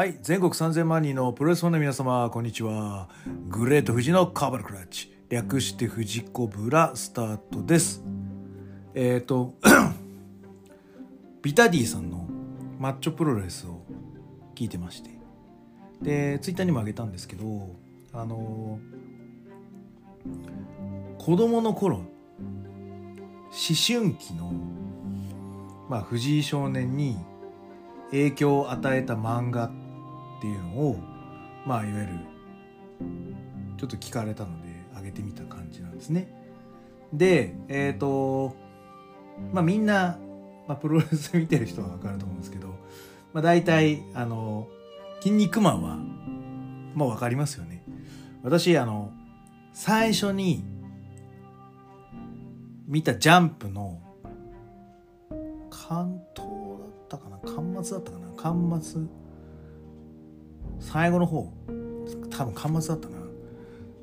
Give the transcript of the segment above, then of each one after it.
はい全国3000万人のプロレスファンの皆様こんにちは。グレート富士のカーバルクラッチ。略して富士コブラスタートです。えっ、ー、とビタディさんのマッチョプロレスを聞いてまして。でツイッターにもあげたんですけどあの子供の頃思春期のまあ藤井少年に影響を与えた漫画ってっていうのをまあいわゆるちょっと聞かれたので上げてみた感じなんですね。でえっ、ー、とまあみんな、まあ、プロレス見てる人は分かると思うんですけど、まあ、大体あの「筋肉マン」はもう分かりますよね。私あの最初に見たジャンプの関東だったかな巻末だったかな巻末最後の方多分巻末だったな。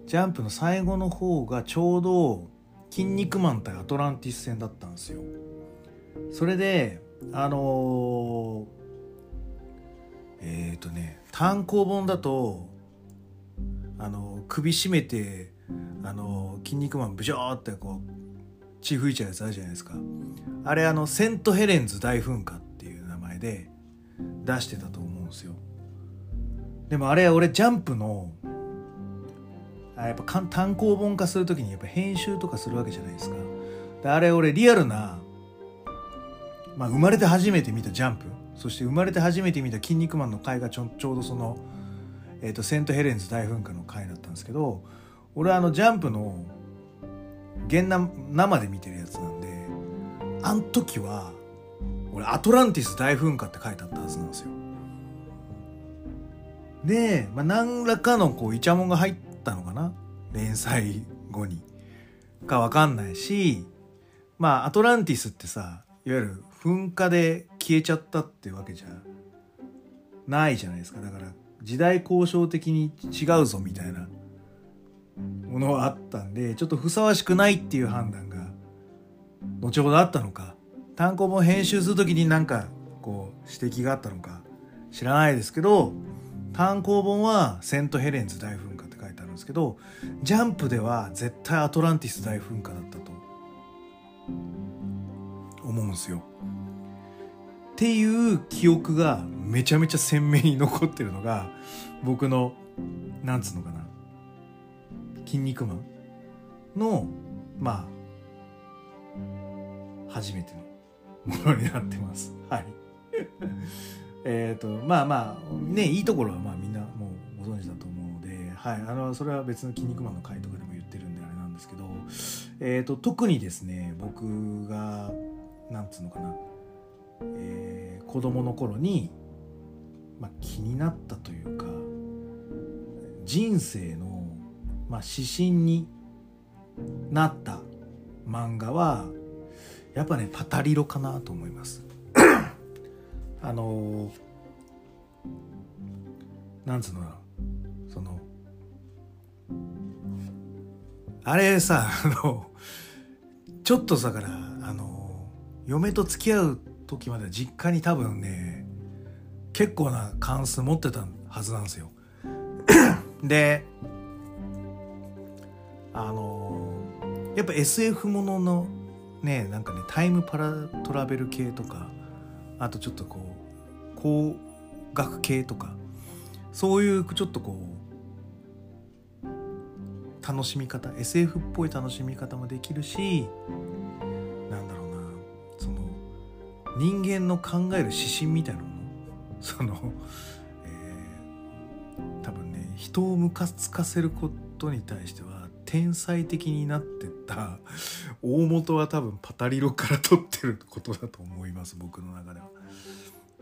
ジャンプの最後の方がちょうど「筋肉マン」対アトランティス戦だったんですよ。それであのー、えっ、ー、とね単行本だとあの首絞めてあの筋肉マンブショーってこう血吹いちゃうやつあるじゃないですか。あれあのセントヘレンズ大噴火っていう名前で出してたと思うんですよ。でもあれ俺ジャンプのあやっぱ単行本化する時にやっぱ編集とかするわけじゃないですか。であれ俺リアルな、まあ、生まれて初めて見たジャンプ。そして生まれて初めて見た「筋肉マン」の回がちょちょうどその、えーと、セントヘレンズ大噴火の回だったんですけど俺あのジャンプの現生で見てるやつなんであん時は俺アトランティス大噴火って書いてあったはずなんですよ。で、まあ、何らかのこうイチャモンが入ったのかな？連載後に。か分かんないしまあアトランティスってさいわゆる噴火で消えちゃったってわけじゃないじゃないですか。だから時代交渉的に違うぞみたいなものはあったんでちょっとふさわしくないっていう判断が後ほどあったのか。単行本編集する時になんかこう指摘があったのか知らないですけど単行本はセントヘレンズ大噴火って書いてあるんですけどジャンプでは絶対アトランティス大噴火だったと思うんですよ。っていう記憶がめちゃめちゃ鮮明に残ってるのが僕のなんつうのかな筋肉マンのまあ初めてのものになってます。はい。えっとまあまあねいいところはまあみんなもうご存知だと思うので、はい、あのそれは別の「筋肉マン」の回とかでも言ってるんであれなんですけど、えーと、特にですね僕がなんつうのかな、えー、子供の頃に、まあ、気になったというか人生のまあ、指針になった漫画はやっぱねパタリロかなと思います。あのなんつうのそのあれさ あのちょっとさからあの嫁と付き合う時まで実家に多分ね結構な関数持ってたはずなんですよ。であのやっぱ SF もののねなんかねタイムパラトラベル系とかあとちょっとこう工学系とかそういうちょっとこう楽しみ方 SF っぽい楽しみ方もできるしなんだろうなその人間の考える指針みたいなものその、えー、多分ね人をムカつかせることに対しては天才的になってった大元は多分パタリロから取ってることだと思います僕の中では。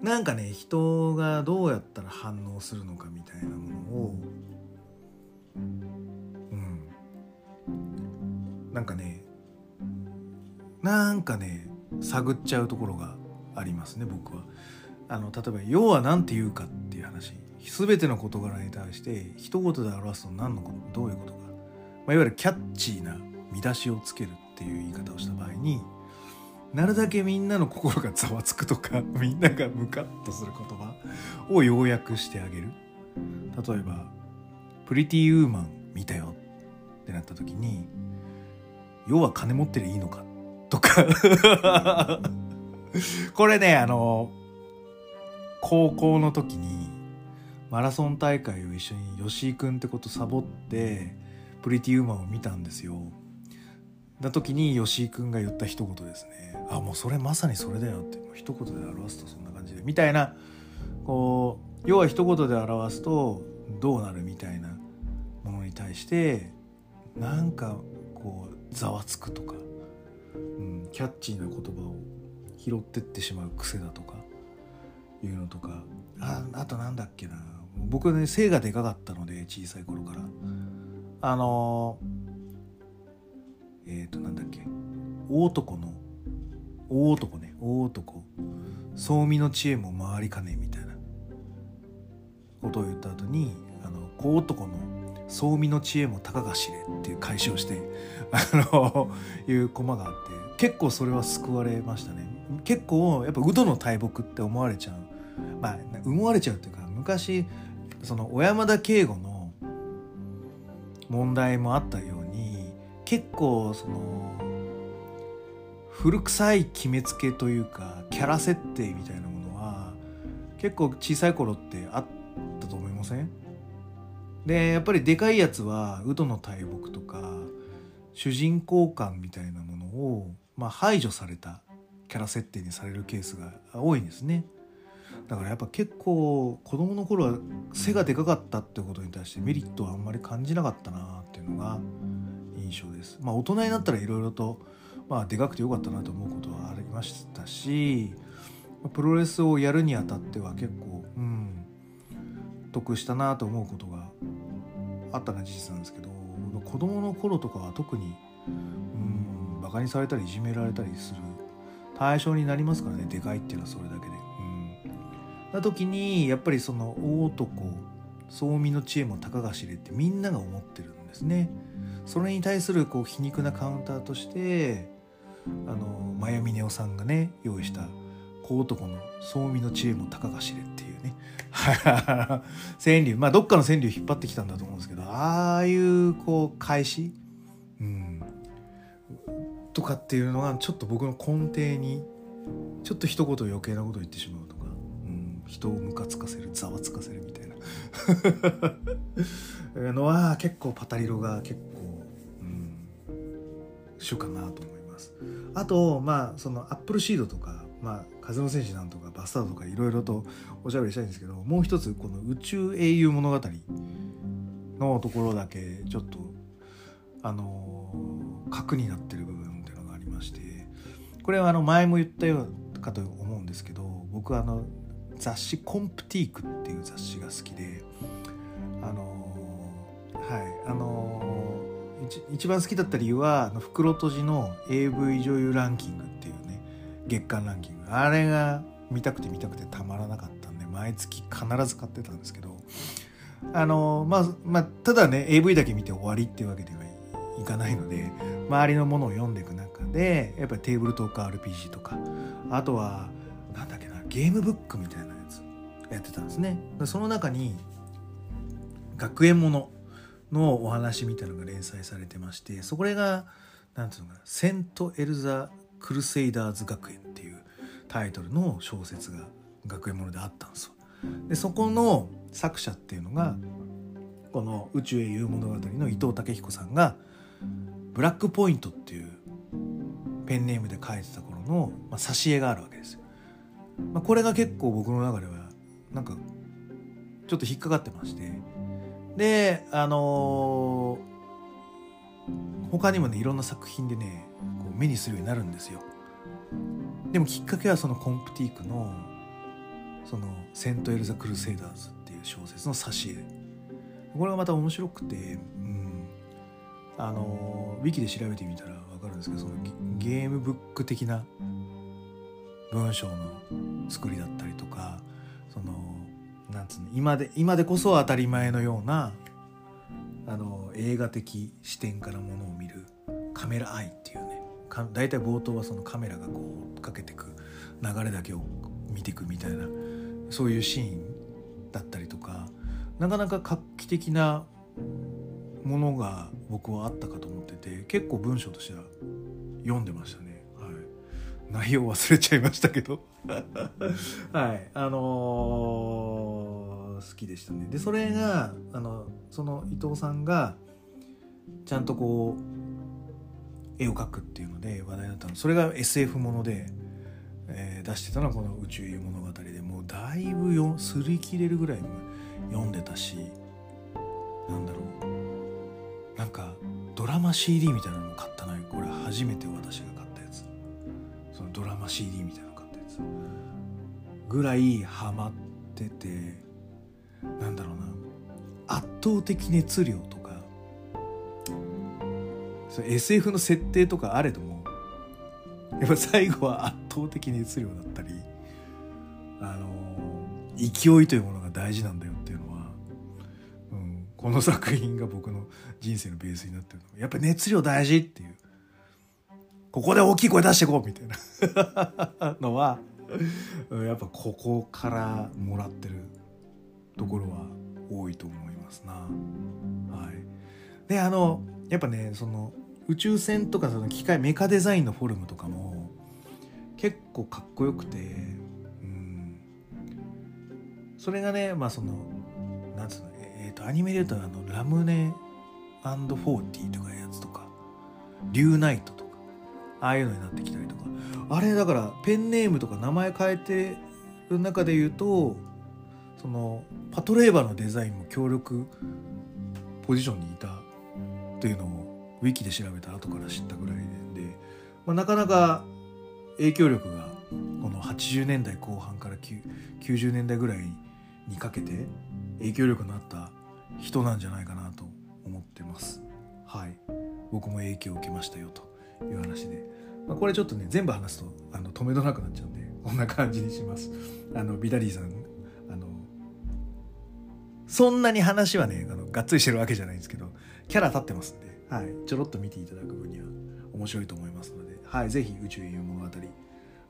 なんかね人がどうやったら反応するのかみたいなものをうん。なんかねなんかね探っちゃうところがありますね僕は。あの例えば「要は何て言うか」っていう話。全ての事柄に対して一言で表すと何のことどういうことか。まあ、いわゆるキャッチーな見出しをつけるっていう言い方をした場合になるだけみんなの心がざわつくとか みんながムカッとする言葉を要約してあげる例えば「プリティウーマン見たよ」ってなった時に「要は金持ってりゃいいのか」とか これねあの高校の時にマラソン大会を一緒に吉井君ってことサボってプリティウーマンを見たんですよ。な時に吉井君が言った一言ですね。あもうそれまさにそれだよって。一言で表すとそんな感じで。みたいなこう要は一言で表すとどうなるみたいなものに対してなんかこうざわつくとか、うん、キャッチーな言葉を拾ってってしまう癖だとかいうのとか。ああとなんだっけな。僕ね背がでかかったので小さい頃から。あのえっ、ー、となんだっけ？大男の大男ね。大男。総身の知恵も回りかねみたいな。ことを言った後にあの小男の総身の知恵もたかが知れっていう解消して あのいうコマがあって結構それは救われましたね。結構やっぱウドの大木って思われちゃう。まあ思われちゃうっていうか昔その小山田圭吾の問題もあったよ結構その古臭い決めつけというかキャラ設定みたいなものは結構小さい頃ってあったと思いません？でやっぱりでかいやつはウドの大木とか主人公感みたいなものを、まあ、排除されたキャラ設定にされるケースが多いんですね。だからやっぱ結構子供の頃は背がでかかったってことに対してメリットはあんまり感じなかったなっていうのが印象です。まあ大人になったらいろいろとまあでかくてよかったなと思うことはありましたしプロレスをやるにあたっては結構うん得したなと思うことがあったのは事実なんですけど子供の頃とかは特にうんバカにされたりいじめられたりする対象になりますからねでかいっていうのはそれだけで。うんな時にやっぱりその大男総身の知恵もたかが知れってみんなが思ってるんですね。それに対するこう皮肉なカウンターとしてあのマヤミネオさんがね用意した小男の総身の知恵もたかが知れっていうね。川柳。まあどっかの川柳引っ張ってきたんだと思うんですけどああいうこう返し、うん、とかっていうのがちょっと僕の根底にちょっと一言余計なこと言ってしまうとか人をムカつかせるざわつかせるみたいな。のは結構パタリロが結構、主かなと思います。あとまあそのアップルシードとかまあ風の戦士なんとかバスタードとかいろいろとおしゃべりしたいんですけどもう一つこの宇宙英雄物語のところだけちょっとあの核になってる部分っていうのがありましてこれはあの前も言ったようかと思うんですけど僕はあの雑誌「コンプティーク」っていう雑誌が好きであのはいあの一番好きだった理由は袋とじの AV 女優ランキングっていうね月間ランキング。あれが見たくて見たくてたまらなかったんで毎月必ず買ってたんですけどあのまあまあただね AV だけ見て終わりっていうわけではいかないので周りのものを読んでいく中でやっぱりテーブルトーク RPG とかあとはなんだっけなゲームブックみたいなやつやってたんですね。その中に学園もののお話みたいのが連載されてましてそれが何ていうのかな「セント・エルザ・クルセイダーズ学園」っていうタイトルの小説が学園ものであったんですよ。でそこの作者っていうのがこの「宇宙へ言う物語」の伊藤武彦さんが「ブラックポイント」っていうペンネームで書いてた頃の、まあ、挿絵があるわけですよ。まあ、これが結構僕の中ではなんかちょっと引っかかってましてであのー、他にもねいろんな作品でねこう目にするようになるんですよ。でもきっかけはそのコンプティークのその「セント・エルザ・クルセイダーズ」っていう小説の挿絵。これがまた面白くて、うん、あのウィキで調べてみたら分かるんですけどそのゲームブック的な文章の作りだったりとかそのなんつうの今で今でこそ当たり前のようなあの映画的視点からものを見るカメラアイっていうね、か大体冒頭はそのカメラがこうかけてく流れだけを見ていくみたいなそういうシーンだったりとかなかなか画期的なものが僕はあったかと思ってて結構文章としては読んでましたね。はい、内容忘れちゃいましたけど はいあのー、好きでしたね。でそれがあのその伊藤さんがちゃんとこう絵を描くっていうので話題になったの。それが SF もので、えー、出してたのはこの「宇宙物語」で。もうだいぶよ擦り切れるぐらい読んでたしなんだろう。なんかドラマ CD みたいなのも買ったのよ。これ初めて私が買ったやつ。そのドラマ CD みたいな。の買ったやつぐらいハマっててなんだろうな。圧倒的熱量とかそ SF の設定とかあれどもやっぱ最後は圧倒的熱量だったりあの勢いというものが大事なんだよっていうのは、うん、この作品が僕の人生のベースになってるの。やっぱり熱量大事っていう。ここで大きい声出していこうみたいな。のはやっぱここからもらってるところは多いと思いますな。はい、であのやっぱねその宇宙船とかその機械メカデザインのフォルムとかも結構かっこよくて、うん、それがねまあそのなんつうのえっ、ー、とアニメで言うとあのラムネフォーティーとかやつとかリューナイトとか。ああいうのになってきたりとか。あれだからペンネームとか名前変えてる中で言うとそのパトレーバーのデザインも協力ポジションにいたというのをウィキで調べた後から知ったぐらいで、まあ、なかなか影響力がこの80年代後半から90年代ぐらいにかけて影響力のあった人なんじゃないかなと思ってます。はい、僕も影響を受けましたよと。いう話で、まあ、これちょっとね全部話すとあの止めどなくなっちゃうんでこんな感じにします。あのビダリーさんあのそんなに話はねあのがっつりしてるわけじゃないんですけどキャラ立ってますんではい、ちょろっと見ていただく分には面白いと思いますので、はい、ぜひ宇宙人物語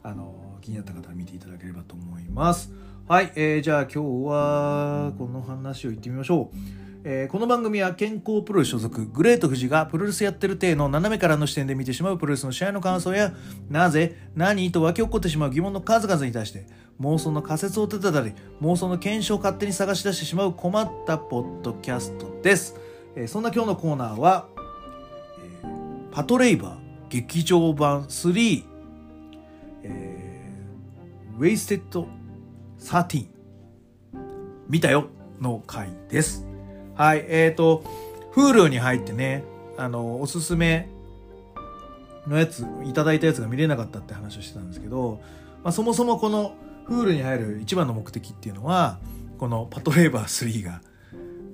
あの気になった方は見ていただければと思います。はい、えー、じゃあ今日はこの話を言ってみましょう。えー、この番組は健康プロレス所属グレート富士がプロレスやってる体の斜めからの視点で見てしまうプロレスの試合の感想やなぜ何と湧き起こってしまう疑問の数々に対して妄想の仮説を立てたり妄想の検証を勝手に探し出してしまう困ったポッドキャストです、えー、そんな今日のコーナーはパトレイバー劇場版3、えー、ウェイステッド13見たよの回です。はい、えっ、ー、と、Hulu に入ってね、あの、おすすめのやつ、いただいたやつが見れなかったって話をしてたんですけど、まあ、そもそもこの Hulu に入る一番の目的っていうのは、このパトレーバー3が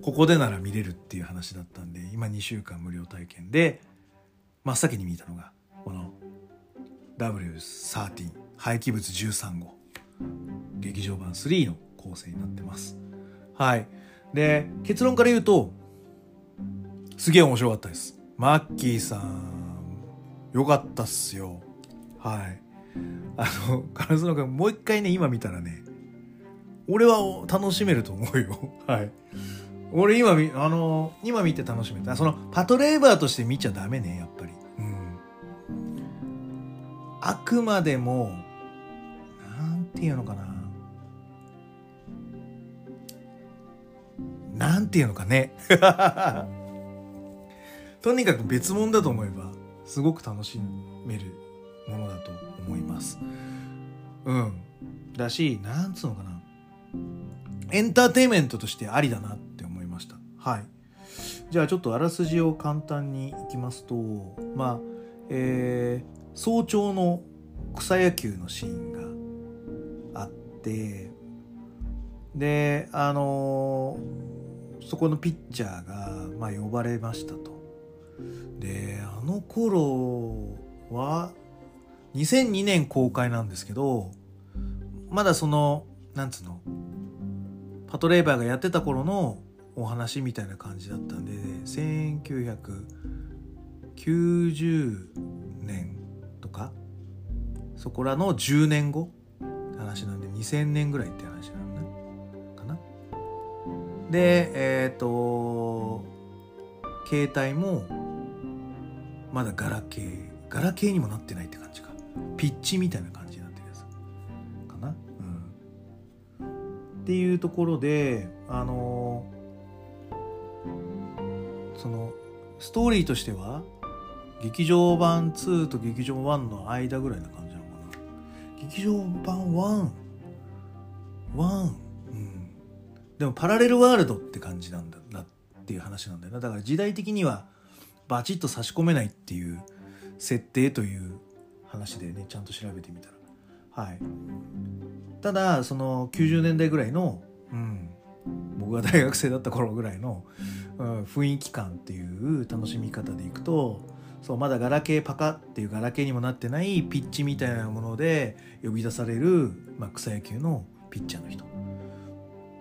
ここでなら見れるっていう話だったんで、今2週間無料体験で、真っ先に見たのがこの W13 廃棄物13号劇場版3の構成になってます。はい。で結論から言うとすげえ面白かったですマッキーさんよかったっすよはいあのカラスノ君もう一回ね今見たらね俺は楽しめると思うよ はい俺今、あの、今見て楽しめた。その、パトレーバーとして見ちゃダメね、やっぱり。うん。あくまでも、なんていうのかな。なんていうのかね。とにかく別物だと思えば、すごく楽しめるものだと思います。うん。だし、なんつうのかな。エンターテインメントとしてありだなって思いましたはいじゃあちょっとあらすじを簡単にいきますとまあえー、早朝の草野球のシーンがあってであのー、そこのピッチャーが、まあ、呼ばれましたと。であの頃は2002年公開なんですけどまだそのなんつうのパトレーバーがやってた頃のお話みたいな感じだったんで1990年とかそこらの10年後って話なんで2000年ぐらいってでえっ、と携帯もまだガラケーガラケーにもなってないって感じか。ピッチみたいな感じになってるやつかな。うん。っていうところであのそのストーリーとしては劇場版2と劇場1の間ぐらいな感じなのかな。劇場版1 1うんでもパラレルワールドって感じなんだなっていう話なんだよな。だから時代的にはバチッと差し込めないっていう設定という話でねちゃんと調べてみたら。はい。ただその90年代ぐらいの、うん、僕が大学生だった頃ぐらいの、うん、雰囲気感っていう楽しみ方でいくとそうまだガラケーパカっていうガラケーにもなってないピッチみたいなもので呼び出される、まあ、草野球のピッチャーの人。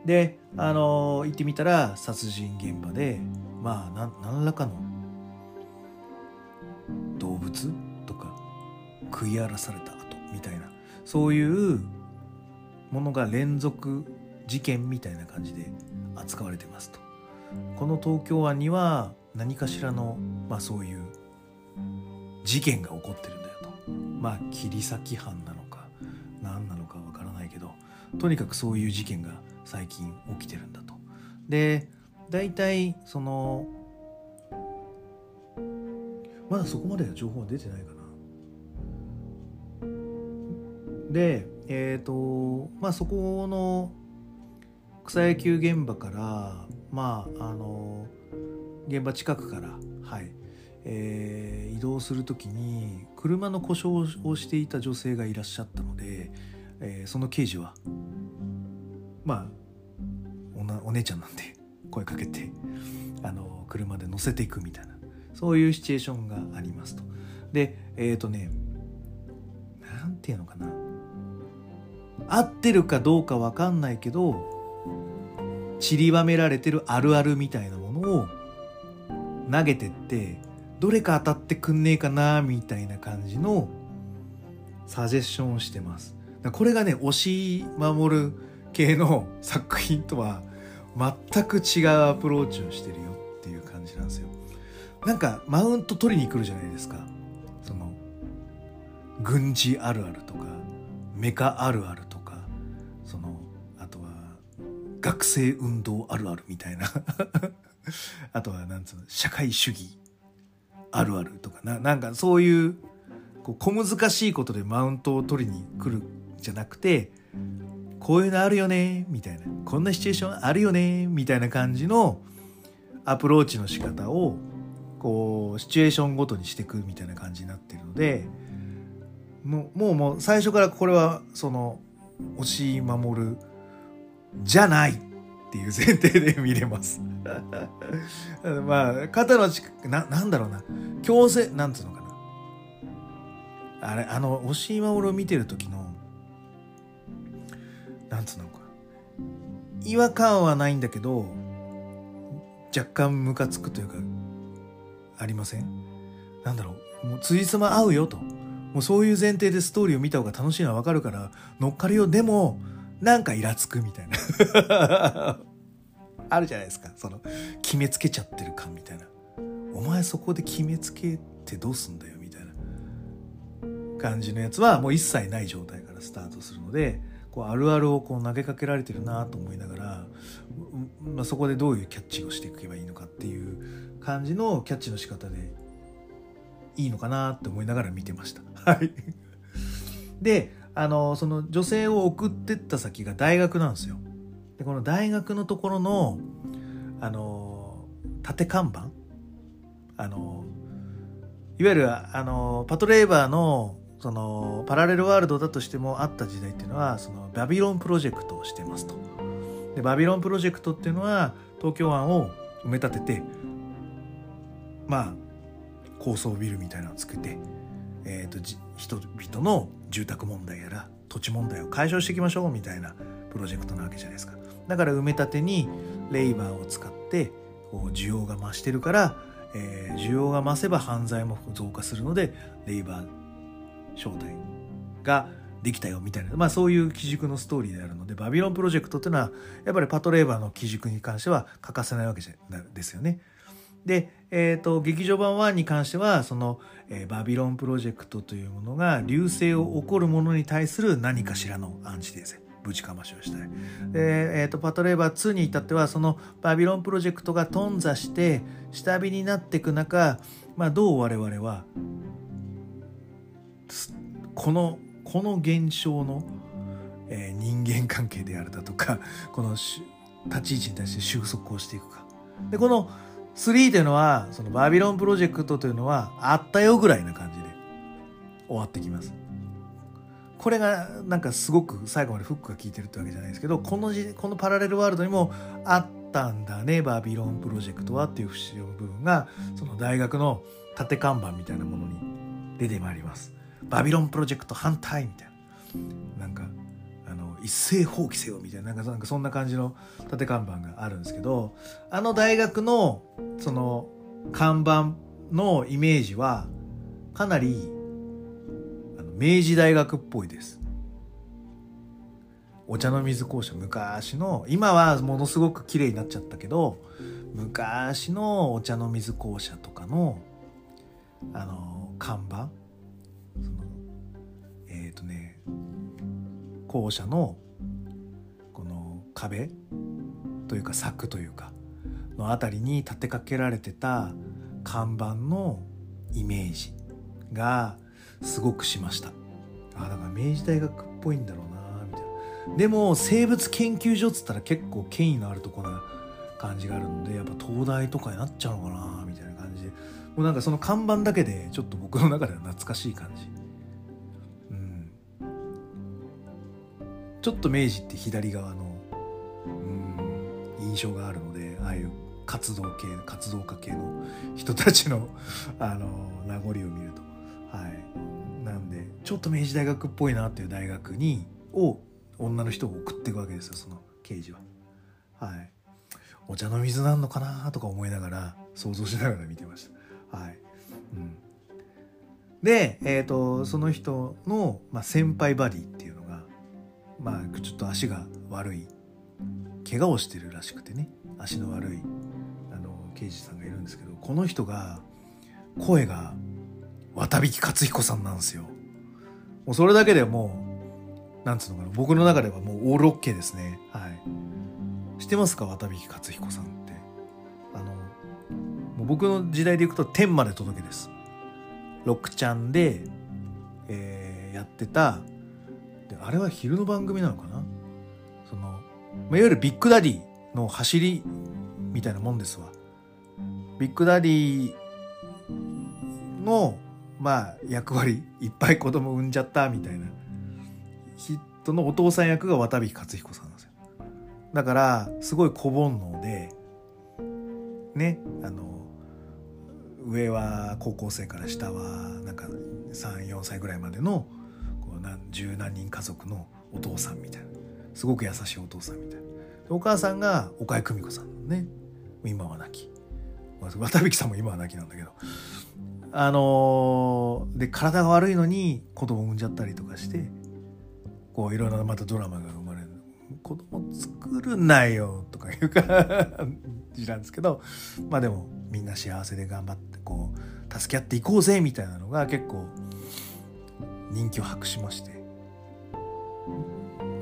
であのー、行ってみたら殺人現場でまあ何らかの動物？とか食い荒らされた後みたいな。そういうものが連続事件みたいな感じで扱われてますと。この東京湾には何かしらの、まあ、そういう事件が起こってるんだよと。まあ切り裂き犯なのか何なのかわからないけどとにかくそういう事件が最近起きてるんだと。で大体そのまだそこまでの情報は出てないかな。でえっ、ー、とまあそこの草野球現場からまああの現場近くからはいえー、移動する時に車の故障をしていた女性がいらっしゃったので、えー、その刑事はまあおなお姉ちゃんなんで声かけてあの車で乗せていくみたいなそういうシチュエーションがありますと。でえっ、ー、とね何て言うのかな合ってるかどうか分かんないけど散りばめられてるあるあるみたいなものを投げてってどれか当たってくんねえかなみたいな感じのサジェッションをしてます。これがね、押し守る系の作品とは全く違うアプローチをしてるよっていう感じなんですよ。なんかマウント取りに来るじゃないですか。その、軍事あるあるとか、メカあるあるとか、その、あとは、学生運動あるあるみたいな あとは、なんつうの、社会主義あるあるとかななんかそういうこう小難しいことでマウントを取りに来るじゃなくてこういうのあるよねみたいなこんなシチュエーションあるよねみたいな感じのアプローチの仕方をこうシチュエーションごとにしていくみたいな感じになってるのでもうもうもう最初からこれはその押し守るじゃないっていう前提で見れます まあ、肩の近く、な、なんだろうな。強制、なんつうのかな。あれ、あの、押し守を見てる時の、なんつうのか。違和感はないんだけど、若干ムカつくというか、ありません？なんだろう。もう、ついつま合うよと。もうそういう前提でストーリーを見た方が楽しいのはわかるから、乗っかるよ。でも、なんかイラつくみたいな あるじゃないですかその決めつけちゃってる感みたいなお前そこで決めつけてどうすんだよみたいな感じのやつはもう一切ない状態からスタートするのでこうあるあるをこう投げかけられてるなと思いながら、まあ、そこでどういうキャッチをしていけばいいのかっていう感じのキャッチの仕方でいいのかなって思いながら見てました。はい。で、あの、その女性を送ってった先が大学なんですよ。で、この大学のところの、あの、縦看板？あの、いわゆる、あの、パトレーバーの、その、パラレルワールドだとしてもあった時代っていうのは、その、バビロンプロジェクトをしてますと。で、バビロンプロジェクトっていうのは、東京湾を埋め立てて、まあ、高層ビルみたいなのを作って、えっ、ー、と、人々の住宅問題やら土地問題を解消していきましょうみたいなプロジェクトなわけじゃないですかだから埋め立てにレイバーを使ってこう需要が増してるから、えー、需要が増せば犯罪も増加するのでレイバー正体ができたよみたいな、まあ、そういう基軸のストーリーであるのでバビロンプロジェクトっていうのはやっぱりパトレイバーの基軸に関しては欠かせないわけですよね。で、えーと、劇場版1に関してはその、えー、バビロンプロジェクトというものが隆盛を誇るものに対する何かしらのアンチテーゼぶちかましをしたい。で、えーと、パトレイバー2に至ってはそのバビロンプロジェクトが頓挫して下火になっていく中、まあ、どう我々はこのこの現象の、えー、人間関係であるだとか この立ち位置に対して収束をしていくか。でこの3というのはそのバビロンプロジェクトというのはあったよぐらいな感じで終わってきます。これがなんかすごく最後までフックが効いてるってわけじゃないですけどこのこのパラレルワールドにもあったんだねバビロンプロジェクトはっていう節の部分がその大学の縦看板みたいなものに出てまいります。バビロンプロジェクト反対みたいな。なんかあの一斉放棄せよみたいななんかそんな感じの縦看板があるんですけどあの大学のその看板のイメージはかなりあの明治大学っぽいです。お茶の水校舎昔の今はものすごく綺麗になっちゃったけど昔のお茶の水校舎とかのあの看板そのえっ、ー、とね校舎のこの壁というか柵というかの辺りに立てかけられてた看板のイメージがすごくしました。あだから明治大学っぽいんだろうなみたいな。でも生物研究所っつったら結構権威のあるとこな感じがあるのでやっぱ東大とかになっちゃうのかなみたいな感じで。もうなんかその看板だけでちょっと僕の中では懐かしい感じ。うん。ちょっと明治って左側のうん印象があるのでああいう活動系活動家系の人たちの あの名残を見ると。はい。なんでちょっと明治大学っぽいなっていう大学にを女の人を送っていくわけですよその刑事は。はい。お茶の水なんのかなとか思いながら想像しながら見てました。はい、うん、で、えーと、その人の、まあ、先輩バディっていうのがまあちょっと足が悪い怪我をしてるらしくてね足の悪いあの刑事さんがいるんですけどこの人が声が渡引克彦さんなんですよ。もうそれだけでもうなんつうのかな僕の中ではもうオールオッケーですね。はい。知ってますか渡引克彦さんって。もう僕の時代でいくと天まで届けです。6ちゃんで、えー、やってた。であれは昼の番組なのかな？その、まあ、いわゆるビッグダディの走りみたいなもんですわ。ビッグダディの、まあ、役割、いっぱい子供産んじゃったみたいな。人のお父さん役が綿引勝彦さんなんですよ。だから、すごい子煩悩で、ね、あの、上は高校生から下はなんか3、4歳ぐらいまでのこう何十何人家族のお父さんみたいな。すごく優しいお父さんみたいな。お母さんが岡井久美子さんね今は亡き。渡引さんも今は亡きなんだけど。あのー、で体が悪いのに子供を産んじゃったりとかしてこういろいろなまたドラマが生まれる。子供作るなよとかいう感じなんですけどまあでもみんな幸せで頑張ってこう助け合っていこうぜみたいなのが結構人気を博しまして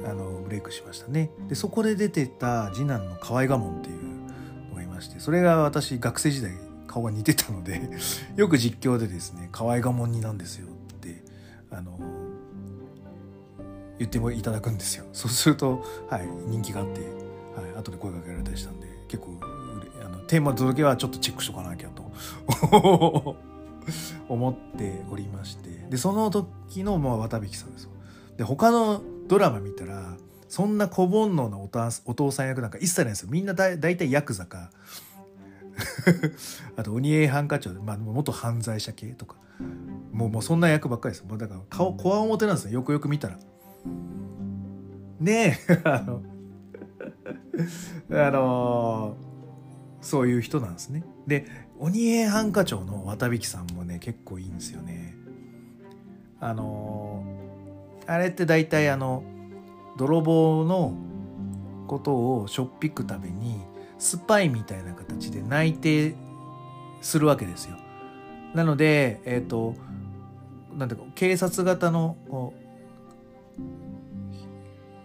あのブレイクしましたね。でそこで出てた次男の河合我門っていうのがいましてそれが私学生時代顔が似てたので よく実況でですね「河合我門になんですよ」ってあの言ってもいただくんですよ。そうすると、はい、人気があって、はい、後で声かけられたりしたんで結構あのテーマ届けはちょっとチェックしとかなきゃと 思っておりまして。でその時のまあ渡引さんですよ。で他のドラマ見たらそんな小煩悩なおお父さん役なんか一切ないですよ。みんなだだいたいヤクザか。あと鬼平犯科長で、まあ、元犯罪者系とか。もうもうそんな役ばっかりです。もうだから顔こわ表なんですよ。よくよく見たら。ねえ。あのあのー、そういう人なんですね。で鬼平犯科長の渡引さんもね結構いいんですよねあのー、あれって大体あの泥棒のことをしょっぴくためにスパイみたいな形で内定するわけですよ。なので、えっ、ー、と、なんていうか、警察型のこう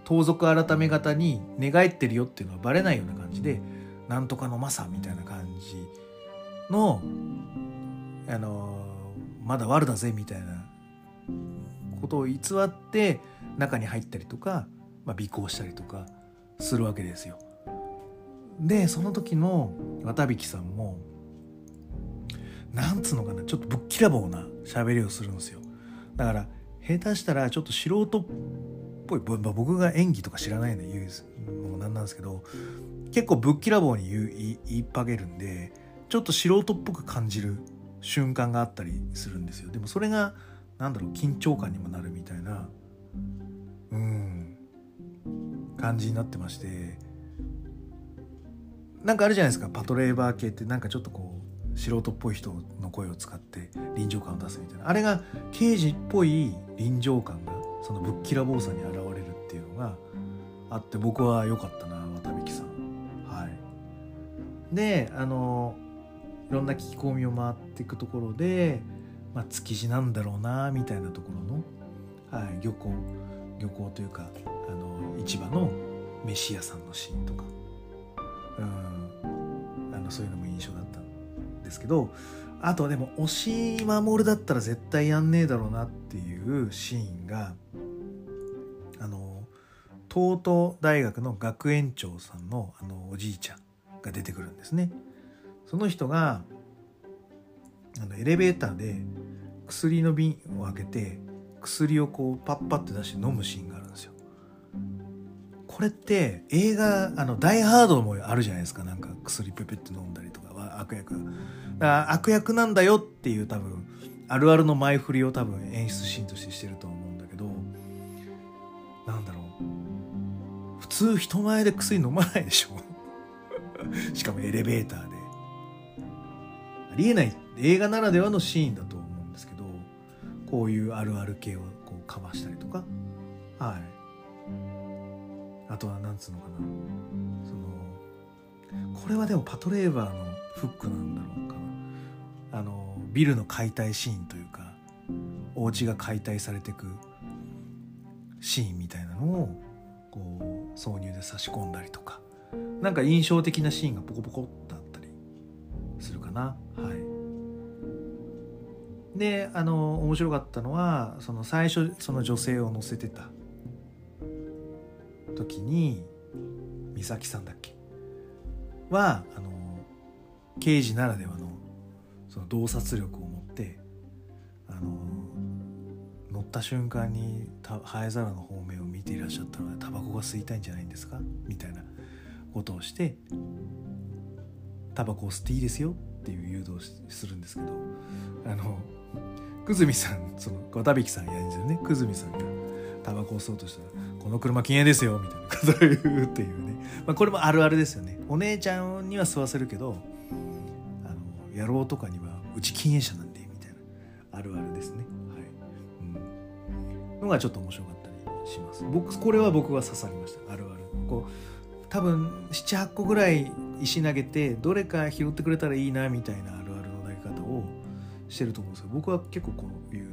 盗賊改め型に寝返ってるよっていうのはバレないような感じで、なんとかのマサみたいな感じの、あのまだ悪だぜみたいなことを偽って中に入ったりとか、まあ、尾行したりとかするわけですよ。でその時の綿引さんもなんつうのかなちょっとぶっきらぼうな喋りをするんですよだから下手したらちょっと素人っぽい僕が演技とか知らないの言うのもなんなんですけど結構ぶっきらぼうに言う言いっぱげるんでちょっと素人っぽく感じる瞬間があったりするんですよ。でもそれがなんだろう緊張感にもなるみたいなうん感じになってまして。なんかあるじゃないですか。パトレーバー系ってなんかちょっとこう素人っぽい人の声を使って臨場感を出すみたいな。あれが刑事っぽい臨場感がそのぶっきらぼうさに現れるっていうのがあって僕は良かったな渡引さん。はい。であのいろんな聞き込みを回っていくところで、まあ、築地なんだろうなみたいなところの、はい、漁港漁港というかあの市場の飯屋さんのシーンとかうんあのそういうのも印象だったんですけどあとでも押し守だったら絶対やんねえだろうなっていうシーンがあの東都大学の学園長さんのあのおじいちゃんが出てくるんですね。その人があのエレベーターで薬の瓶を開けて薬をこうパッパって出して飲むシーンがあるんですよ。これって映画「あのダイ・ハード」もあるじゃないですか。なんか薬ペペって飲んだりとか。は悪役。か悪役なんだよっていう多分あるあるの前振りを多分演出シーンとしてしてると思うんだけどなんだろう。普通人前で薬飲まないでしょ。しかもエレベーターで。ありえない映画ならではのシーンだと思うんですけどこういうあるある系をこうかましたりとか。はい。あとはなんつうのかな。そのこれはでもパトレーバーのフックなんだろうかな。あのビルの解体シーンというかお家が解体されてくシーンみたいなのをこう挿入で差し込んだりとか。なんか印象的なシーンがポコポコってな。はい。であの面白かったのはその最初その女性を乗せてた。時に美咲さんだっけ？はあの刑事ならではのその洞察力を持ってあの乗った瞬間にハエ皿の方面を見ていらっしゃったのでタバコが吸いたいんじゃないんですか？みたいなことをしてタバコを吸っていいですよ。っていう誘導するんですけどあの久住さんその綿引さんやるんですよね久住さんがタバコを吸おうとしたらこの車禁煙ですよみたいなことを言うっていうね、まあ、これもあるあるですよね。お姉ちゃんには吸わせるけどあの野郎とかにはうち禁煙者なんでみたいなあるあるですね。はい、うん、のがちょっと面白かったりします。僕これは僕は刺さりました。あるある。こう多分78個ぐらい石投げてどれか拾ってくれたらいいなみたいなあるあるの投げ方をしてると思うんですけど僕は結構こういう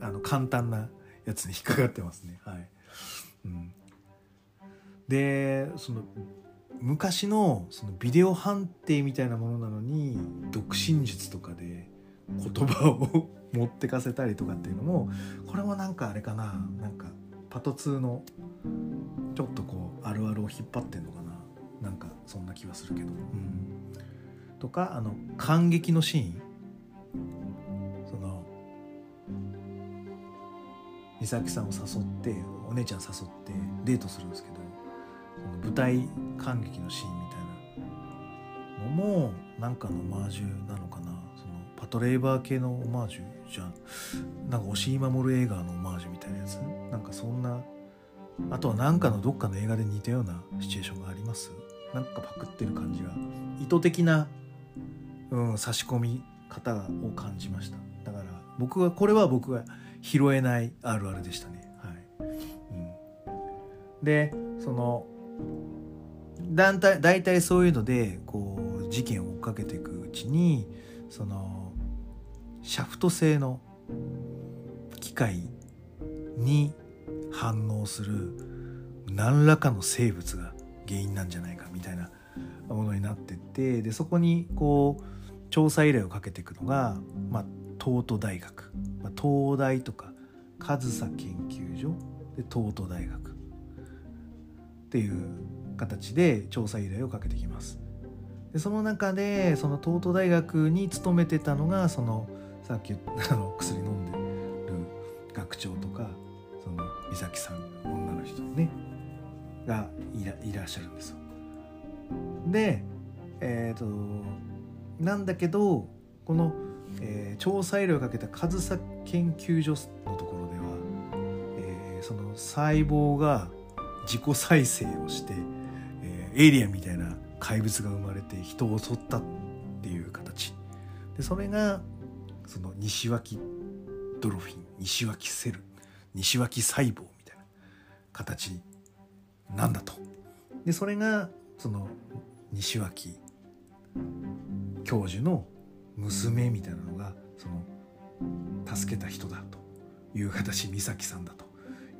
あの簡単なやつに引っかかってますね。はい、うん、でその昔のそのビデオ判定みたいなものなのに独身術とかで言葉を 持ってかせたりとかっていうのもこれもなんかあれかな。なんかパト2のちょっとこうあるあるを引っ張ってんのかな。なんかそんな気はするけど、うん、とかあの感激のシーン。美咲さんを誘ってお姉ちゃん誘ってデートするんですけどその舞台感激のシーンみたいなのもなんかのオマージュなのかな。そのパトレーバー系のオマージュじゃんなんか押井守映画のオマージュみたいなやつ？なんかそんなあとは何かのどっかの映画で似たようなシチュエーションがあります？なんかパクってる感じが。意図的な、うん、差し込み方を感じました。だから僕はこれは僕が拾えないあるあるでしたね。はい、うん、でその団体大体そういうのでこう事件を追っかけていくうちにそのシャフト製の機械に反応する何らかの生物が原因なんじゃないかみたいなものになってってでそこにこう調査依頼をかけていくのが、まあ、東都大学、まあ、東大とか上総研究所。で東都大学。っていう形で調査依頼をかけてきます。でその中でその東都大学に勤めてたのがそのさっきあの薬飲んでる学長とかその美咲さん女の人ねがいらっしゃるんですよ。でえっ、ー、となんだけどこの、えー、調査依頼をかけた上総研究所のところでは、えー、その細胞が自己再生をして、えー、エイリアンみたいな怪物が生まれて人を襲ったっていう形でそれがその西脇ドルフィン西脇セル西脇細胞みたいな形なんだと。でそれがその西脇教授の娘みたいなのがその助けた人だという形美咲さんだと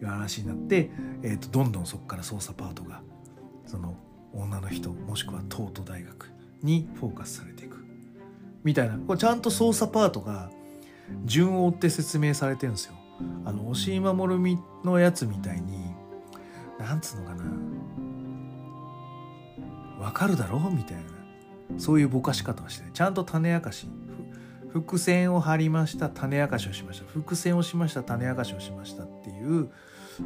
いう話になって、えー、とどんどんそこから捜査パートがその女の人もしくは東都大学にフォーカスされていく。みたいな。これちゃんと捜査パートが順を追って説明されてるんですよ。あの押井守のやつみたいになんつうのかな。わかるだろうみたいな。そういうぼかし方をしてちゃんと種明かし。伏線を張りました種明かしをしました。伏線をしました種明かしをしましたっていう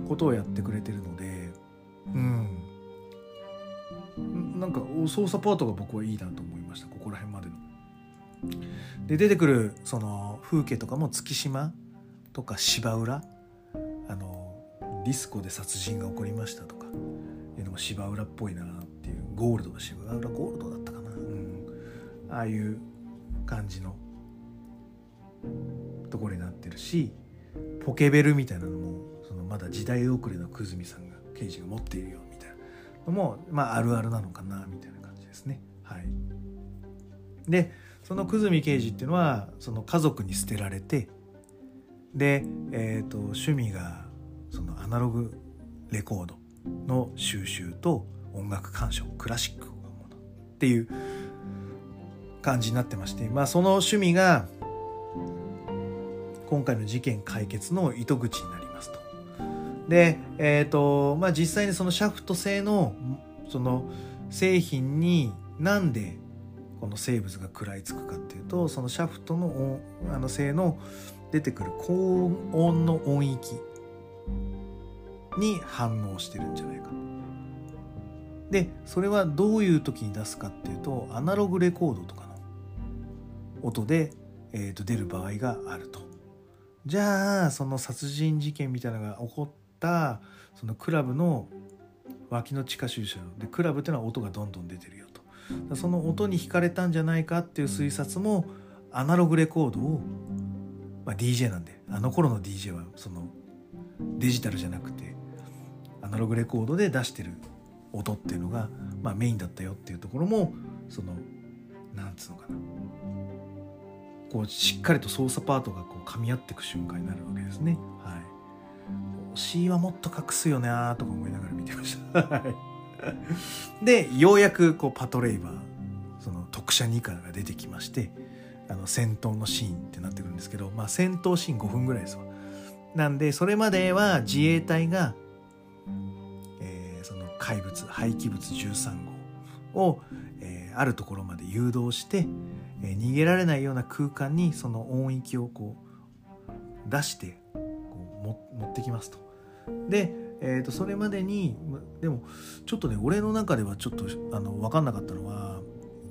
ことをやってくれてるので。うん。なんか操作パートが僕はいいなと思いました。ここら辺まで。で出てくるその風景とかも月島とか芝浦あのディスコで殺人が起こりましたとかいうのも芝浦っぽいなっていうゴールドが芝浦ゴールドだったかな、うん、ああいう感じのところになってるしポケベルみたいなのもそのまだ時代遅れの久住さんが刑事が持っているよみたいなのも、まあ、あるあるなのかなみたいな感じですね。はい、でその久住刑事っていうのはその家族に捨てられてで、えーと、趣味がそのアナログレコードの収集と音楽鑑賞クラシックをものっていう感じになってまして、まあ、その趣味が今回の事件解決の糸口になりますと。で、えっ、ー、とまあ、実際にそのシャフト製のその製品になんでこの生物が食らいつくかっていうとそのシャフトのあの製の出てくる高音の音域に反応してるんじゃないかでそれはどういう時に出すかっていうとアナログレコードとかの音で、えー、と出る場合があると。じゃあその殺人事件みたいなのが起こったそのクラブの脇の地下駐車でクラブっていうのは音がどんどん出てるよ。その音に惹かれたんじゃないかっていう推察もアナログレコードをまあ、DJ なんであの頃の DJ はそのデジタルじゃなくてアナログレコードで出してる音っていうのが、まあ、メインだったよっていうところもそのなんつうのかなこうしっかりと操作パートがこう噛み合っていく瞬間になるわけですね。はい。C はもっと隠すよなとか思いながら見てました。でようやくこうパトレイバーその特殊2課が出てきましてあの戦闘のシーンってなってくるんですけど、まあ、戦闘シーン5分ぐらいですわ。なんでそれまでは自衛隊が、えー、その怪物廃棄物13号を、えー、あるところまで誘導して、えー、逃げられないような空間にその音域をこう出してこうも持ってきますと。で、えー、とそれまでにでもちょっとね俺の中ではちょっとあの分かんなかったのは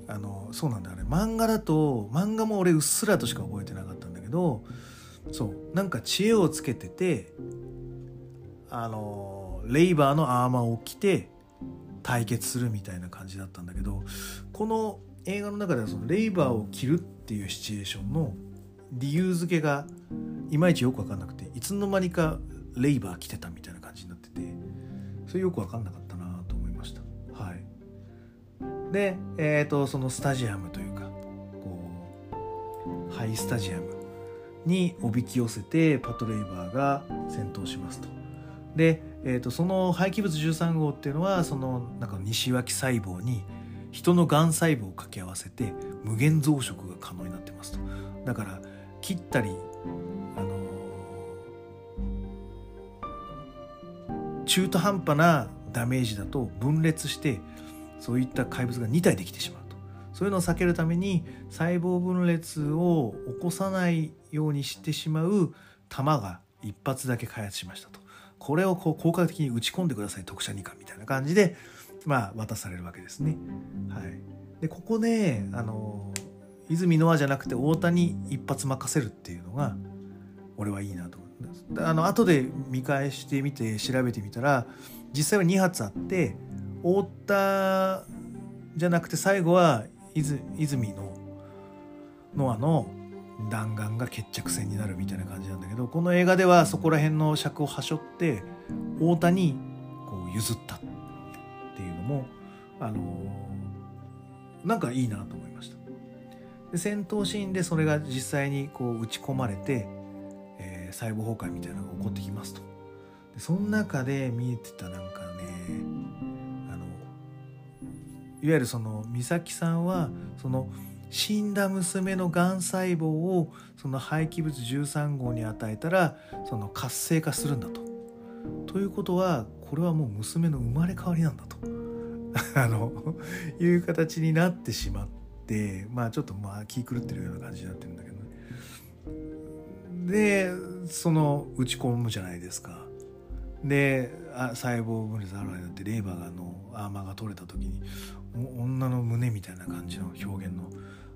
あのそうなんだよね。漫画だと漫画も俺うっすらとしか覚えてなかったんだけどそうなんか知恵をつけててあのレイバーのアーマーを着て対決するみたいな感じだったんだけどこの映画の中ではそのレイバーを着るっていうシチュエーションの理由付けがいまいちよく分かんなくていつの間にかレイバー来てたみたいな感じになっててそれよく分かんなかったなと思いました。はい。でえっ、ー、とそのスタジアムというかこうハイスタジアムにおびき寄せてパトレイバーが戦闘しますと。で、えーと、その廃棄物13号っていうのはそのなんか西脇細胞に人のがん細胞を掛け合わせて無限増殖が可能になってますと。だから切ったり中途半端なダメージだと分裂してそういった怪物が2体できてしまうと。そういうのを避けるために細胞分裂を起こさないようにしてしまう弾が一発だけ開発しましたと。これをこう効果的に打ち込んでください特殊二課みたいな感じで、まあ、渡されるわけですね。はい、でここであの泉ノアじゃなくて大谷一発任せるっていうのが俺はいいなと思う。あの後で見返してみて調べてみたら実際は2発あって太田じゃなくて最後は泉のノアの弾丸が決着戦になるみたいな感じなんだけどこの映画ではそこら辺の尺をはしょって太田にこう譲ったっていうのもあのー、なんかいいなと思いました。で戦闘シーンでそれが実際にこう打ち込まれて、ー、細胞崩壊みたいなのが起こってきますとでその中で見えてたなんかねあのいわゆるその美咲さんはその死んだ娘のがん細胞をその廃棄物13号に与えたらその活性化するんだと。ということはこれはもう娘の生まれ変わりなんだと あのいう形になってしまってまあちょっとまあ気狂ってるような感じになってるんだけど。でその打ち込むじゃないですか。で細胞分裂あるになってレーバーのアーマーが取れた時に女の胸みたいな感じの表現の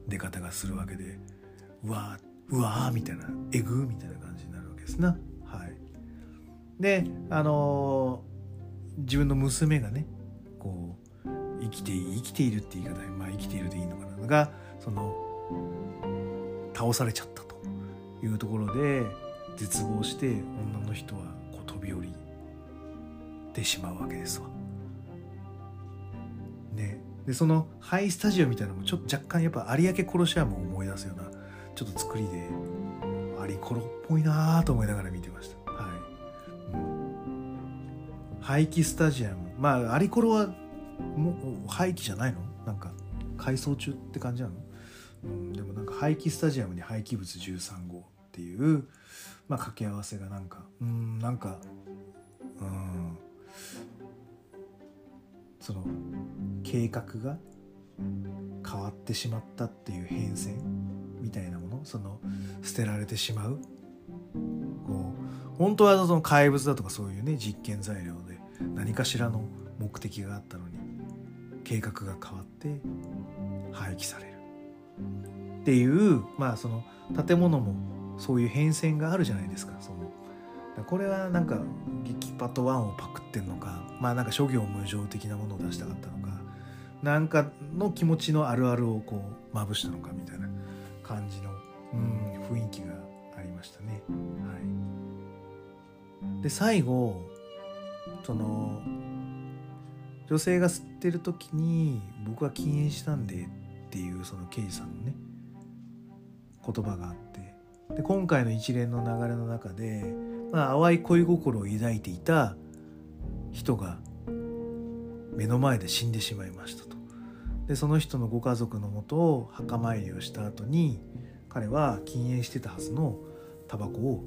出方がするわけでうわーうわーみたいなえぐみたいな感じになるわけですな。はい、であのー、自分の娘がねこう生きて生きているって言い方まあ生きているでいいのかながその倒されちゃったいうところで絶望して女の人はこう飛び降りてしまうわけですわ。ね。でそのハイスタジオみたいなのもちょっと若干やっぱ有明コロシアムを思い出すようなちょっと作りでアリコロっぽいなと思いながら見てました。はい、うん、廃棄スタジアム。まあアリコロはもう廃棄じゃないの？なんか改装中って感じなの、うん、でもなんか廃棄スタジアムに廃棄物13号っていう、まあ、掛け合わせがなんかうんなんかうんその計画が変わってしまったっていう変遷みたいなものその捨てられてしまう。こう本当はその怪物だとかそういうね実験材料で何かしらの目的があったのに計画が変わって廃棄される。っていうまあその建物もそういう変遷があるじゃないですかそのこれはなんか激パト1をパクってんのかまあなんか諸行無常的なものを出したかったのかなんかの気持ちのあるあるをこうまぶしたのかみたいな感じの、うん、雰囲気がありましたね。はい、で最後その女性が吸ってる時に僕は禁煙したんでっていうその刑事さんのね言葉があって。で今回の一連の流れの中で、まあ、淡い恋心を抱いていた人が目の前で死んでしまいましたと。でその人のご家族のもとを墓参りをした後に彼は禁煙してたはずのタバコを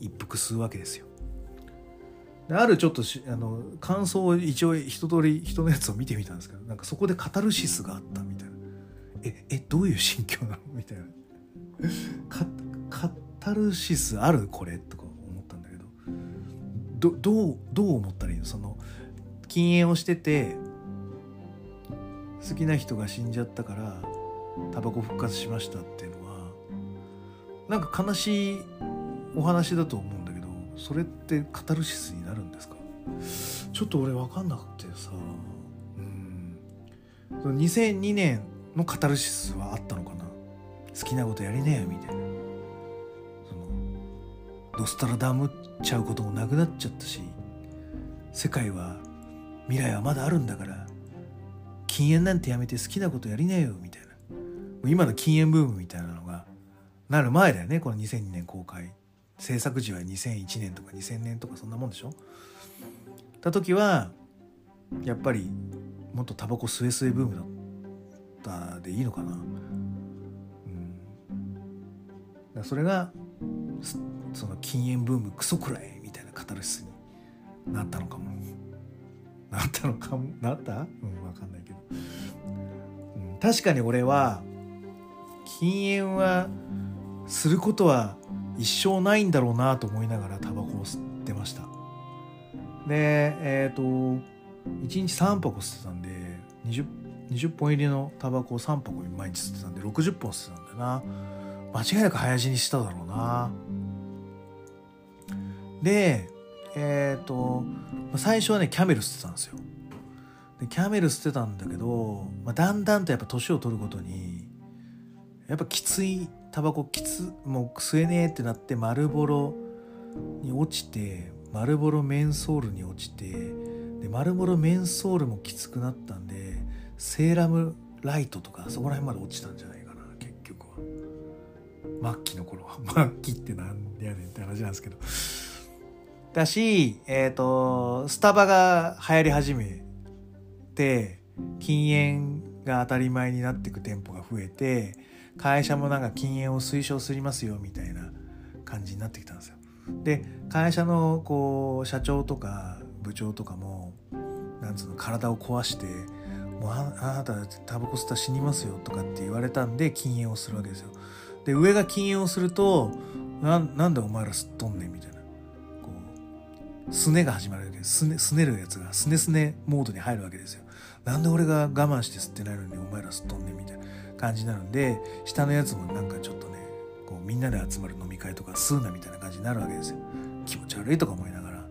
一服吸うわけですよ。であるちょっとあの感想を一応一通り人のやつを見てみたんですけどなんかそこでカタルシスがあったみたいな。ええどういう心境なの？みたいな。カタルシスあるこれ？とか思ったんだけど。どどうどう思ったらいいの？その禁煙をしてて好きな人が死んじゃったからタバコ復活しましたっていうのはなんか悲しいお話だと思うんだけどそれってカタルシスになるんですか？ちょっと俺分かんなくてさ。うん。2002年のカタルシスはあったのかな？好きなことやりねえよみたいな。そのノスタラダムっちゃうこともなくなっちゃったし世界は未来はまだあるんだから禁煙なんてやめて好きなことやりなよみたいな。今の禁煙ブームみたいなのがなる前だよねこの2002年公開。制作時は2001年とか2000年とかそんなもんでしょ？た時はやっぱりもっとタバコ吸え吸えブームだった。でいいのかな？うん。それがその禁煙ブームクソくらいみたいなカタルシスになったのかも。なったのかも？なった？うん分かんないけど、うん、確かに俺は禁煙はすることは一生ないんだろうなと思いながらタバコを吸ってました。でえっ、ー、と1日3箱吸ってたんで 20, 20本入りのタバコを3箱毎日吸ってたんで60本吸ってたんだよな。間違いなく早死にしただろうな。でえっ、ー、と最初はねキャメル吸ってたんですよ。でキャメル吸ってたんだけど、まあ、だんだんとやっぱ年を取るごとにやっぱきついタバコきつもう吸えねえってなって丸ボロに落ちて丸ボロメンソールに落ちてで丸ボロメンソールもきつくなったんでセーラムライトとかそこら辺まで落ちたんじゃないかな結局は。末期の頃は。末期ってなんやねんって話なんですけど。だしえっ、ー、とスタバが流行り始めて禁煙が当たり前になっていく店舗が増えて会社もなんか禁煙を推奨すりますよみたいな感じになってきたんですよ。で会社のこう社長とか部長とかもなんつうの体を壊して「もうあなたタバコ吸ったら死にますよ」とかって言われたんで禁煙をするわけですよ。で上が禁煙をすると「なんでお前ら吸っとんねん」みたいなこうすねが始まるわけですねすねるやつがすねすねモードに入るわけですよ。なんで俺が我慢して吸ってないのにお前ら吸っとんねんみたいな。感じになるんで下のやつもなんかちょっとねこうみんなで集まる飲み会とか吸うなみたいな感じになるわけですよ気持ち悪いとか思いながら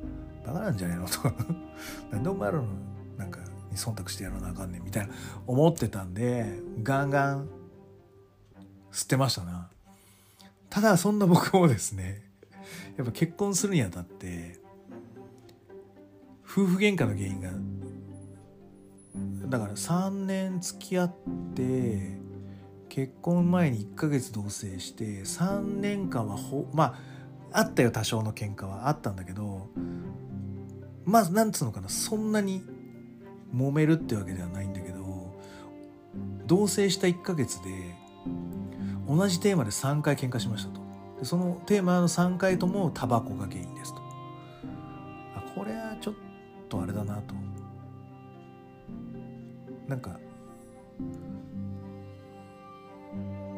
バカなんじゃねえのとか なんでお前らのなんかに忖度してやらなあかんねんみたいな思ってたんでガンガン吸ってましたな。ただそんな僕もですねやっぱ結婚するにあたって夫婦喧嘩の原因がだから3年付き合って結婚前に1ヶ月同棲して3年間はほまああったよ多少の喧嘩はあったんだけどまあなんつうのかなそんなに揉めるってわけではないんだけど同棲した1ヶ月で同じテーマで3回喧嘩しましたと。でそのテーマの3回ともタバコが原因ですと。あこれはちょっとあれだなと。なんか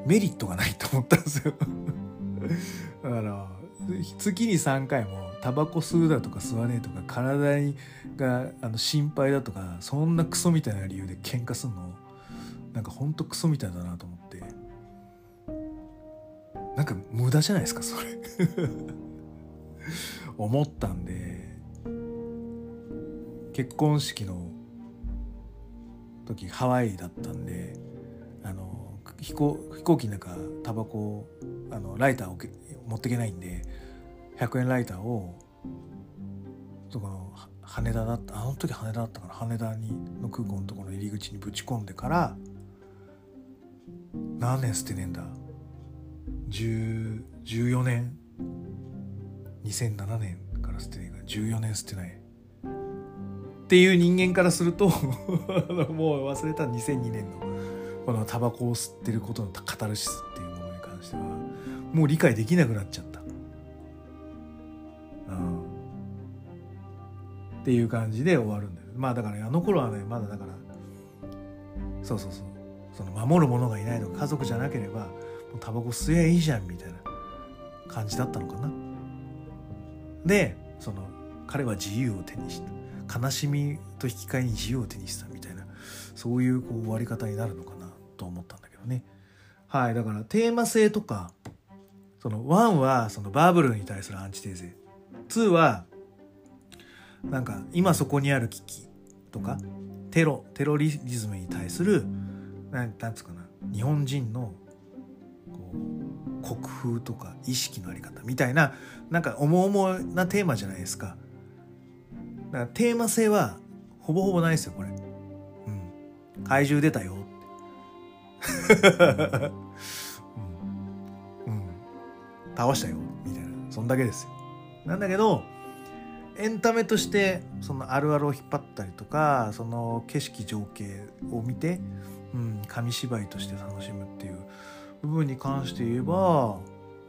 メリットがないと思ったんですよ。だから月に3回もタバコ吸うだとか吸わねえとか体があの心配だとかそんなクソみたいな理由で喧嘩すんの？なんかほんとクソみたいだなと思って。なんか無駄じゃないですかそれ。思ったんで結婚式の時ハワイだったんであの飛行飛行機の中タバコあのライターを持っていけないんで100円ライターをそこの羽田だったあの時羽田だったかな羽田にの空港のところの入り口にぶち込んでから何年捨てねえんだ？14年？2007年から捨てねえから14年捨てない。っていう人間からすると もう忘れた。2002年のこのタバコを吸ってることのカタルシスっていうものに関してはもう理解できなくなっちゃった。っていう感じで終わるんだよまあだからあの頃はねまだだからそうそうそう。その守る者がいないとか家族じゃなければもうタバコ吸えばいいじゃんみたいな感じだったのかな。でその彼は自由を手にした。悲しみと引き換えに自由を手にしたみたいなそういうこう終わり方になるのかなと思ったんだけどね。はいだからテーマ性とかその1はそのバブルに対するアンチテーゼ。2はなんか今そこにある危機とかテロテロリズムに対するなんなんつうかな日本人のこう国風とか意識のあり方みたいななんか重々なテーマじゃないですか。だからテーマ性はほぼほぼないですよこれ、うん、怪獣出たよ、うん、うん、倒したよ。みたいな。そんだけですよ。なんだけどエンタメとしてそのあるあるを引っ張ったりとかその景色情景を見て、うん、紙芝居として楽しむっていう部分に関して言えば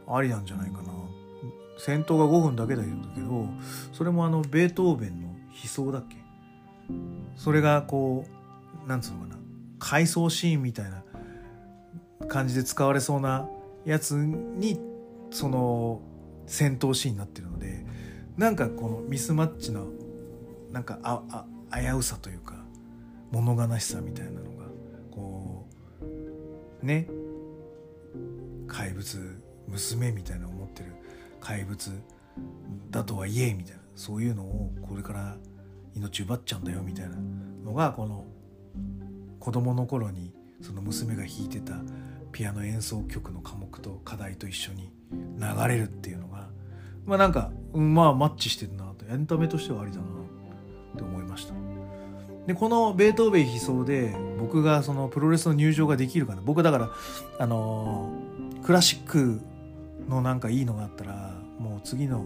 ありなんじゃないかな。戦闘が5分だけだけどそれもあのベートーベンの悲壮だっけ？それがこうなんつうのかな？回想シーンみたいな感じで使われそうなやつにその戦闘シーンになってるのでなんかこのミスマッチのなんかああ危うさというか物悲しさみたいなのがこうね怪物娘みたいな思ってる怪物だとはいえみたいなそういうのをこれから命奪っちゃうんだよみたいなのがこの子供の頃にその娘が弾いてたピアノ演奏曲の科目と課題と一緒に流れるっていうのがまあなんか、まあマッチしてるなと。エンタメとしてはありだなって思いました。でこのベートーベン悲壮で僕がそのプロレスの入場ができるかな。僕だからあのー、クラシックのなんかいいのがあったらもう次の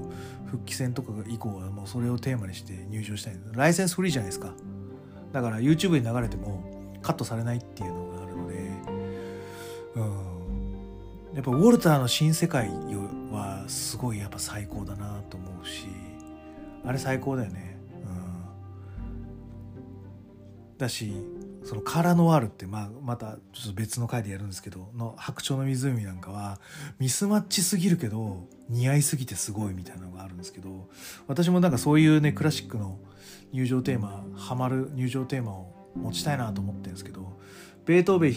復帰戦とか以降はもうそれをテーマにして入場したい。ライセンスフリーじゃないですか。だから YouTube に流れてもカットされないっていうのがあるのでうん。やっぱウォルターの新世界はすごいやっぱ最高だなと思うしあれ最高だよね。うん。だしそのカラノワールって、まあ、またちょっと別の回でやるんですけどの白鳥の湖なんかはミスマッチすぎるけど似合いすぎてすごいみたいなのがあるんですけど私もなんかそういうねクラシックの入場テーマハマる入場テーマを持ちたいなと思ってるんですけどベートーベ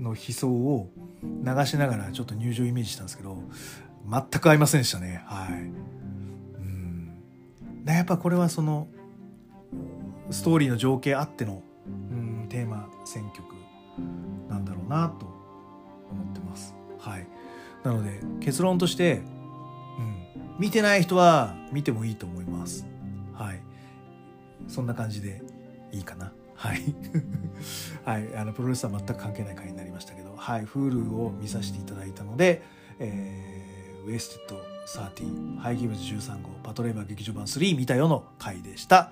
ンの悲壮を流しながらちょっと入場イメージしたんですけど全く合いませんでしたねはいうんやっぱこれはそのストーリーの情景あってのうんテーマ選曲なんだろうなと思ってますはいなので結論としてうん見てない人は見てもいいと思います。はい。そんな感じでいいかな。はい。はい。あの、プロレスは全く関係ない回になりましたけど、はい。Hulu を見させていただいたので、えー、 Wasted Thirteen 廃棄物13号パトレイバー劇場版3見たよの回でした。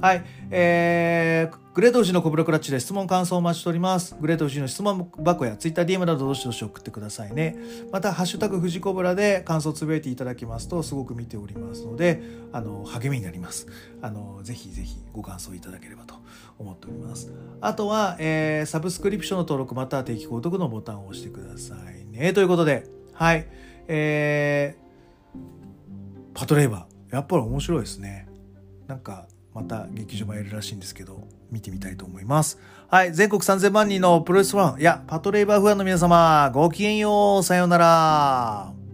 はいえー、グレート富士のコブラクラッチで質問感想をお待ちしております。グレート富士の質問箱や Twitter DM などどしどし送ってくださいね。またハッシュタグ富士コブラで感想をつぶやいていただきますとすごく見ておりますのであの励みになります。あのぜひぜひご感想いただければと思っております。あとは、えー、サブスクリプションの登録または定期購読のボタンを押してくださいね。ということではい。えーパトレーバー。やっぱり面白いですね。なんかまた劇場もやるらしいんですけど見てみたいと思います。はい全国3000万人のプロレスファンいやパトレーバーファンの皆様ごきげんようさようなら。